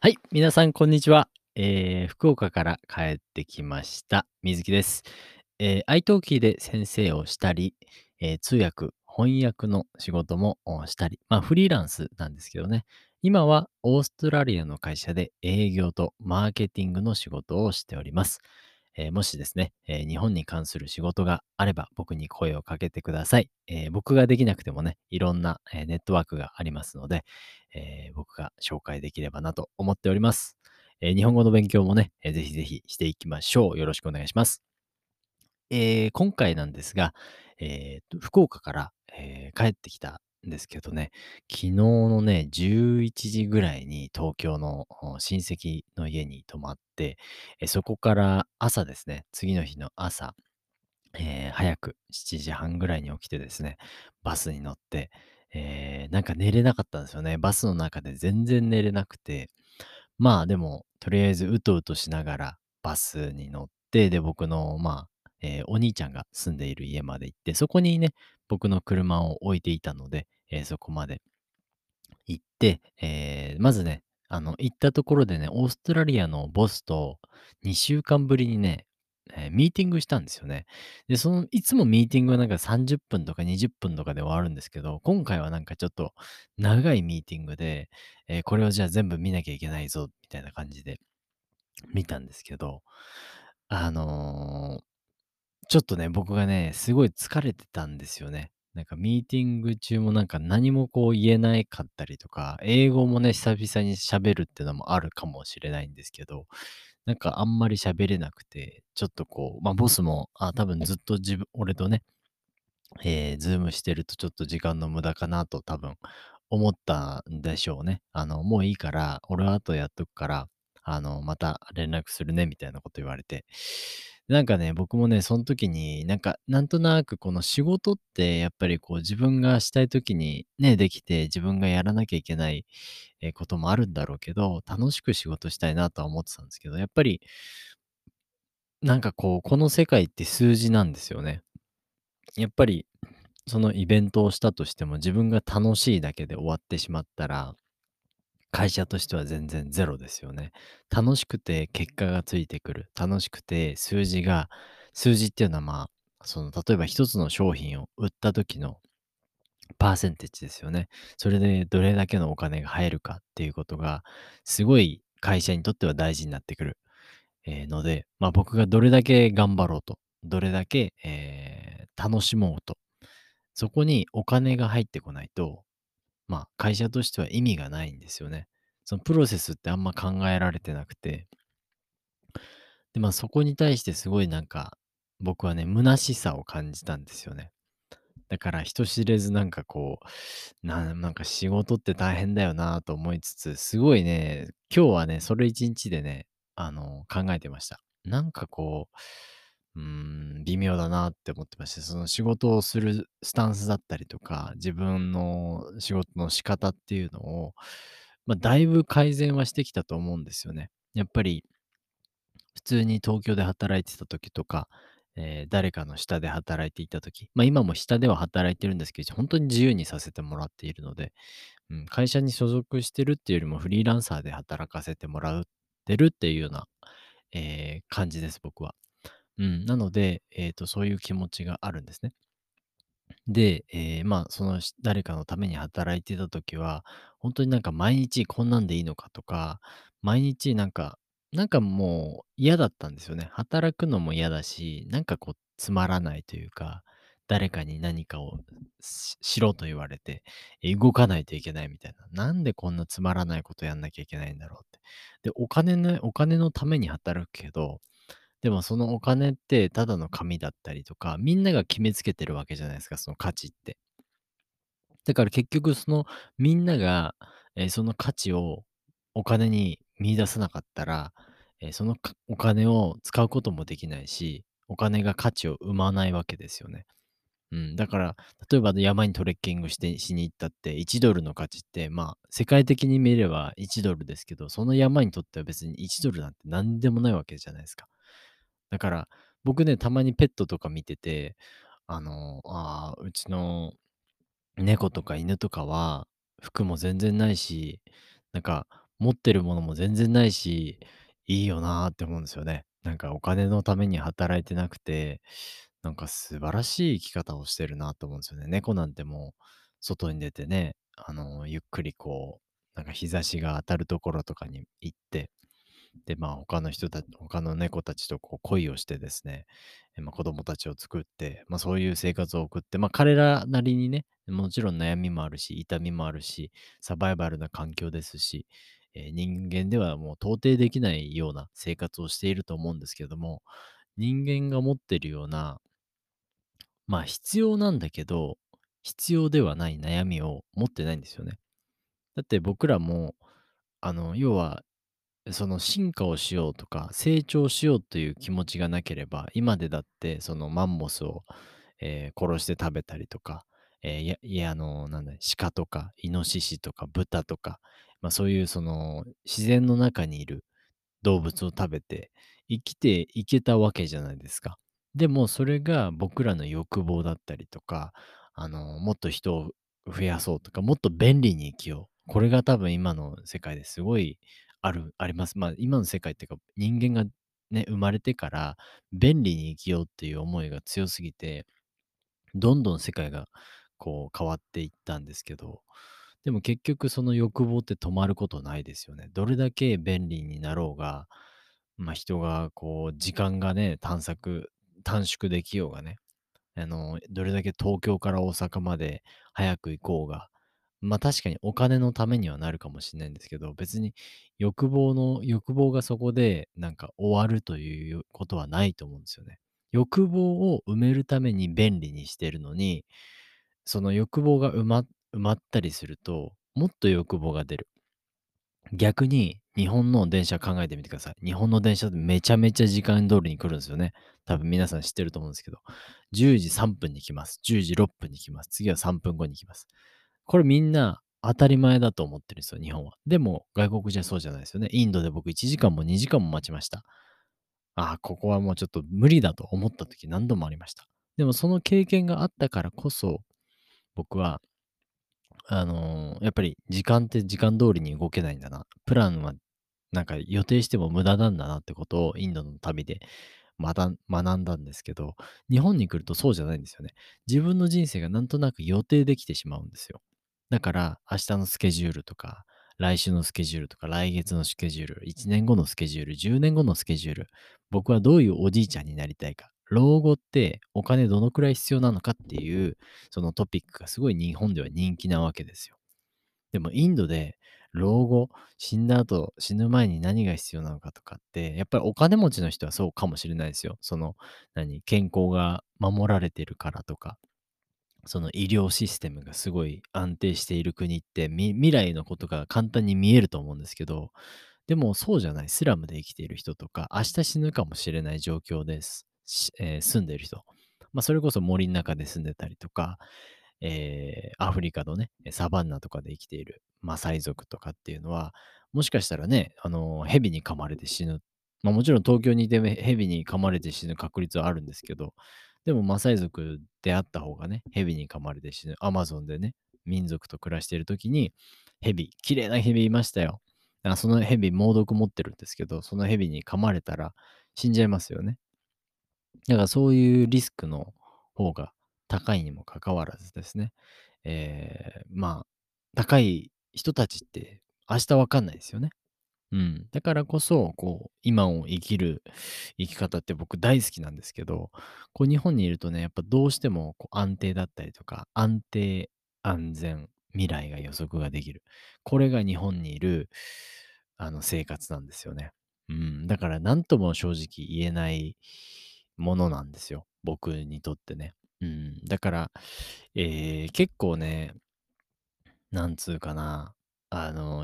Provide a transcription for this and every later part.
はい、皆さんこんにちは。えー、福岡から帰ってきました、水木です。えー、iTalki で先生をしたり、えー、通訳、翻訳の仕事もしたり、まあフリーランスなんですけどね。今はオーストラリアの会社で営業とマーケティングの仕事をしております。えーもしですね、えー日本に関する仕事があれば僕に声をかけてください。えー僕ができなくてもね、いろんな、えネットワークがありますので、えー僕が紹介できればなと思っております。え日本語の勉強もね、えーぜひぜひしていきましょう。よろしくお願いします。え今回なんですが、えー福岡から、え帰ってきたですけどね、昨日のね、11時ぐらいに東京の親戚の家に泊まって、そこから朝ですね、次の日の朝、えー早く7時半ぐらいに起きてですね、バスに乗って、えーなんか寝れなかったんですよね。バスの中で全然寝れなくて、まあでも、とりあえずうとうとしながらバスに乗って、で、僕の、まあ、えーお兄ちゃんが住んでいる家まで行って、そこにね、僕の車を置いていたので、えーそこまで行って、えーまずね、あの、行ったところでね、オーストラリアのボスと2週間ぶりにね、えーミーティングしたんですよね。で、その、いつもミーティングはなんか30分とか20分とかで終わるんですけど、今回はなんかちょっと長いミーティングで、えーこれをじゃあ全部見なきゃいけないぞ、みたいな感じで見たんですけど、あのちょっとね、僕がね、すごい疲れてたんですよね。なんかミーティング中もなんか何もこう言えないかったりとか、英語もね、久々に喋るってのもあるかもしれないんですけど、なんかあんまり喋れなくて、ちょっとこう、まあボスも、あ、多分ずっと自分、俺とね、えー、ズームしてるとちょっと時間の無駄かなと多分思ったんでしょうね。あの、もういいから、俺は後やっとくから、あの、また連絡するね、みたいなこと言われて。なんかね、僕もね、その時に、なんか、なんとなくこの仕事って、やっぱりこう自分がしたい時にね、できて、自分がやらなきゃいけないえこともあるんだろうけど、楽しく仕事したいなとは思ってたんですけど、やっぱり、なんかこう、この世界って数字なんですよね。やっぱり、そのイベントをしたとしても、自分が楽しいだけで終わってしまったら、会社としては全然ゼロですよね。楽しくて結果がついてくる。楽しくて数字が、数字っていうのはまあ、その、例えば一つの商品を売った時のパーセンテージですよね。それでどれだけのお金が入るかっていうことが、すごい会社にとっては大事になってくる。えーので、まあ僕がどれだけ頑張ろうと、どれだけ、えー楽しもうと、そこにお金が入ってこないと、まあ会社としては意味がないんですよね。そのプロセスってあんま考えられてなくて、で、まあそこに対してすごいなんか、僕はね、虚しさを感じたんですよね。だから人知れずなんかこう、ななんか仕事って大変だよなと思いつつ、すごいね、今日はね、それ一日でね、あの、考えてました。なんかこう、うん、微妙だなって思ってまして、その仕事をするスタンスだったりとか、自分の仕事の仕方っていうのを、まあ、だいぶ改善はしてきたと思うんですよね。やっぱり普通に東京で働いてた時とか、えー誰かの下で働いていた時、まあ今も下では働いてるんですけど、本当に自由にさせてもらっているので、うん、会社に所属してるっていうよりもフリーランサーで働かせてもらってるっていうような、えー感じです、僕は。うん、なので、えっと、そういう気持ちがあるんですね。で、えーまあ、その誰かのために働いてた時は、本当になんか毎日こんなんでいいのかとか、毎日なんか、なんかもう嫌だったんですよね。働くのも嫌だし、なんかこうつまらないというか、誰かに何かをししろと言われて、動かないといけないみたいな。なんでこんなつまらないことやんなきゃいけないんだろうって。で、お金ね、お金のために働くけど、でもそのお金ってただの紙だったりとか、みんなが決めつけてるわけじゃないですか、その価値って。だから結局そのみんなが、えーその価値をお金に見出さなかったら、えーそのかお金を使うこともできないし、お金が価値を生まないわけですよね。うん、だから、例えば山にトレッキングしてしに行ったって1ドルの価値って、まあ、世界的に見れば1ドルですけど、その山にとっては別に1ドルなんて何でもないわけじゃないですか。だから、僕ね、たまにペットとか見てて、あの、ああ、うちの猫とか犬とかは、服も全然ないし、なんか、持ってるものも全然ないし、いいよなって思うんですよね。なんかお金のために働いてなくて、なんか素晴らしい生き方をしてるなと思うんですよね。猫なんてもう外に出てね、あの、ゆっくりこう、なんか日差しが当たるところとかに行って、で、まあ他の人たち、他の猫たちとこう恋をしてですね、えまあ、子供たちを作って、まあそういう生活を送って、まあ彼らなりにね、もちろん悩みもあるし、痛みもあるし、サバイバルな環境ですし、えー人間ではもう到底できないような生活をしていると思うんですけども、人間が持ってるような、まあ必要なんだけど、必要ではない悩みを持ってないんですよね。だって僕らも、あの、要はその進化をしようとか、成長しようという気持ちがなければ、今でだってそのマンモスを、えー殺して食べたりとか、えーいや、いや、あの、なんだ、鹿とか、イノシシとか、豚とか、まあそういうその自然の中にいる動物を食べて生きていけたわけじゃないですか。でもそれが僕らの欲望だったりとか、あの、もっと人を増やそうとか、もっと便利に生きよう。これが多分今の世界ですごいある、あります。まあ今の世界っていうか人間がね、生まれてから便利に生きようっていう思いが強すぎて、どんどん世界がこう変わっていったんですけど、でも結局その欲望って止まることないですよね。どれだけ便利になろうが、まあ人がこう時間がね、探索、短縮できようがね、あの、どれだけ東京から大阪まで早く行こうが、まあ確かにお金のためにはなるかもしれないんですけど、別に欲望の、欲望がそこでなんか終わるということはないと思うんですよね。欲望を埋めるために便利にしてるのに、その欲望が埋ま埋まったりすると、もっと欲望が出る。逆に、日本の電車考えてみてください。日本の電車ってめちゃめちゃ時間通りに来るんですよね。多分皆さん知ってると思うんですけど、10時3分に来ます。10時6分に来ます。次は3分後に来ます。これみんな当たり前だと思ってるんですよ、日本は。でも、外国じゃそうじゃないですよね。インドで僕1時間も2時間も待ちました。ああ、ここはもうちょっと無理だと思った時何度もありました。でもその経験があったからこそ、僕はあの、やっぱり時間って時間通りに動けないんだな。プランはなんか予定しても無駄なんだなってことをインドの旅で学んだんですけど、日本に来るとそうじゃないんですよね。自分の人生がなんとなく予定できてしまうんですよ。だから、明日のスケジュールとか、来週のスケジュールとか、来月のスケジュール、1年後のスケジュール、10年後のスケジュール、僕はどういうおじいちゃんになりたいか、老後ってお金どのくらい必要なのかっていう、そのトピックがすごい日本では人気なわけですよ。でもインドで老後、死んだ後、死ぬ前に何が必要なのかとかって、やっぱりお金持ちの人はそうかもしれないですよ。その、何、健康が守られてるからとか、その医療システムがすごい安定している国って未来のことが簡単に見えると思うんですけど、でもそうじゃない、スラムで生きている人とか、明日死ぬかもしれない状況です。えー住んでいる人。まあ、それこそ森の中で住んでたりとか、えーアフリカのね、サバンナとかで生きているマサイ族とかっていうのは、もしかしたらね、あの、蛇に噛まれて死ぬ。まあもちろん東京にいて蛇に噛まれて死ぬ確率はあるんですけど、でもマサイ族であった方がね、蛇に噛まれて死ぬ。アマゾンでね、民族と暮らしている時に、蛇、綺麗な蛇いましたよ。だからその蛇、猛毒持ってるんですけど、その蛇に噛まれたら死んじゃいますよね。だからそういうリスクの方が高いにもかかわらずですね、えー、まあ、高い人たちって明日わかんないですよね。うん。だからこそ、こう、今を生きる生き方って僕大好きなんですけど、こう日本にいるとね、やっぱどうしてもこう安定だったりとか、安定、安全、未来が予測ができる。これが日本にいる、あの、生活なんですよね。うん。だから何とも正直言えないものなんですよ。僕にとってね。うん。だから、えー結構ね、なんつうかな。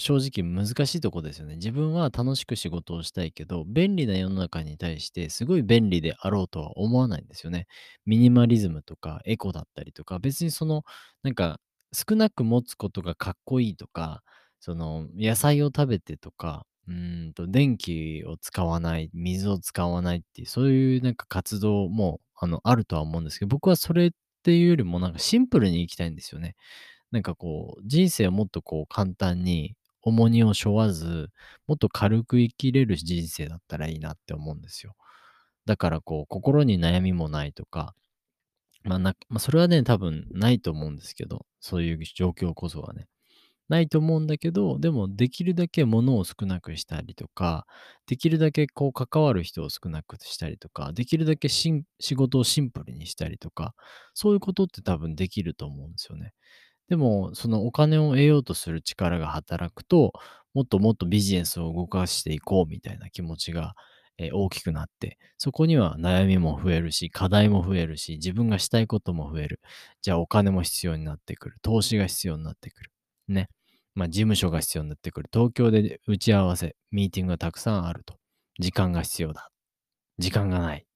正直難しいとこですよね。自分は楽しく仕事をしたいけど、便利な世の中に対してすごい便利であろうとは思わないんですよね。ミニマリズムとかエコだったりとか、別にその、なんか少なく持つことがかっこいいとか、その野菜を食べてとか、うんと電気を使わない、水を使わないっていう、そういうなんか活動もあのあるとは思うんですけど、僕はそれっていうよりもなんかシンプルに生きたいんですよね。なんかこう、人生をもっとこう簡単に重荷を背負わず、もっと軽く生きれる人生だったらいいなって思うんですよ。だからこう、心に悩みもないとか、まあな、まあ、それはね、多分ないと思うんですけど、そういう状況こそはね。ないと思うんだけど、でもできるだけ物を少なくしたりとか、できるだけこう関わる人を少なくしたりとか、できるだけ仕事をシンプルにしたりとか、そういうことって多分できると思うんですよね。でも、そのお金を得ようとする力が働くと、もっともっとビジネスを動かしていこうみたいな気持ちが、えー大きくなって、そこには悩みも増えるし、課題も増えるし、自分がしたいことも増える。じゃあお金も必要になってくる。投資が必要になってくる。ね。まあ、事務所が必要になってくる。東京で打ち合わせ、ミーティングがたくさんあると。時間が必要だ。時間がない。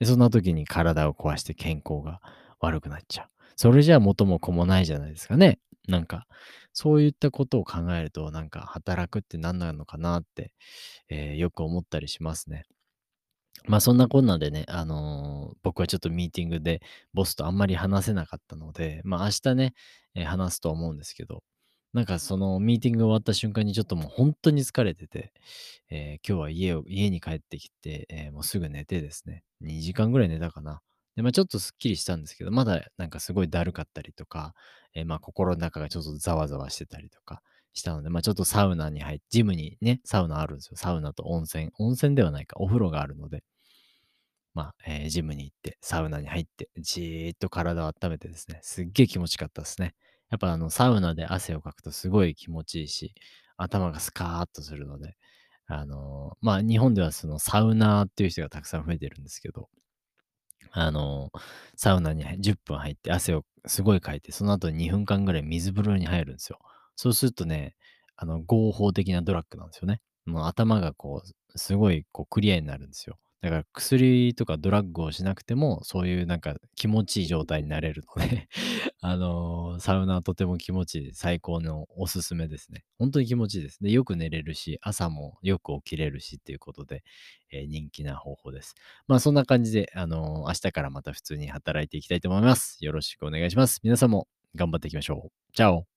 でそんな時に体を壊して健康が悪くなっちゃう。それじゃあ元も子もないじゃないですかね。なんか、そういったことを考えると、なんか働くって何なのかなって、えーよく思ったりしますね。まあそんなこんなでね、あのー僕はちょっとミーティングでボスとあんまり話せなかったので、まあ明日ね、えー話すと思うんですけど、なんかそのミーティング終わった瞬間にちょっともう本当に疲れてて、えー今日は家を、家に帰ってきて、えーもうすぐ寝てですね、2時間ぐらい寝たかな。で、まあちょっとすっきりしたんですけど、まだなんかすごいだるかったりとか、えーまあ心の中がちょっとざわざわしてたりとかしたので、まあちょっとサウナに入って、ジムにね、サウナあるんですよ。サウナと温泉。温泉ではないか、お風呂があるので、まあ、えージムに行って、サウナに入って、じーっと体を温めてですね、すっげー気持ちよかったですね。やっぱあの、サウナで汗をかくとすごい気持ちいいし、頭がスカーッとするので、あのーまあ、日本ではそのサウナーっていう人がたくさん増えてるんですけど、あのサウナに10分入って汗をすごいかいて、その後2分間ぐらい水風呂に入るんですよ。そうするとね、あの、合法的なドラッグなんですよね。もう頭がこう、すごいこうクリアになるんですよ。だから薬とかドラッグをしなくても、そういうなんか気持ちいい状態になれるので あのーサウナはとても気持ちいい。最高のおすすめですね。本当に気持ちいいです。で、よく寝れるし、朝もよく起きれるしっていうことで、えー人気な方法です。まあそんな感じで、あのー明日からまた普通に働いていきたいと思います。よろしくお願いします。皆さんも頑張っていきましょう。チャオ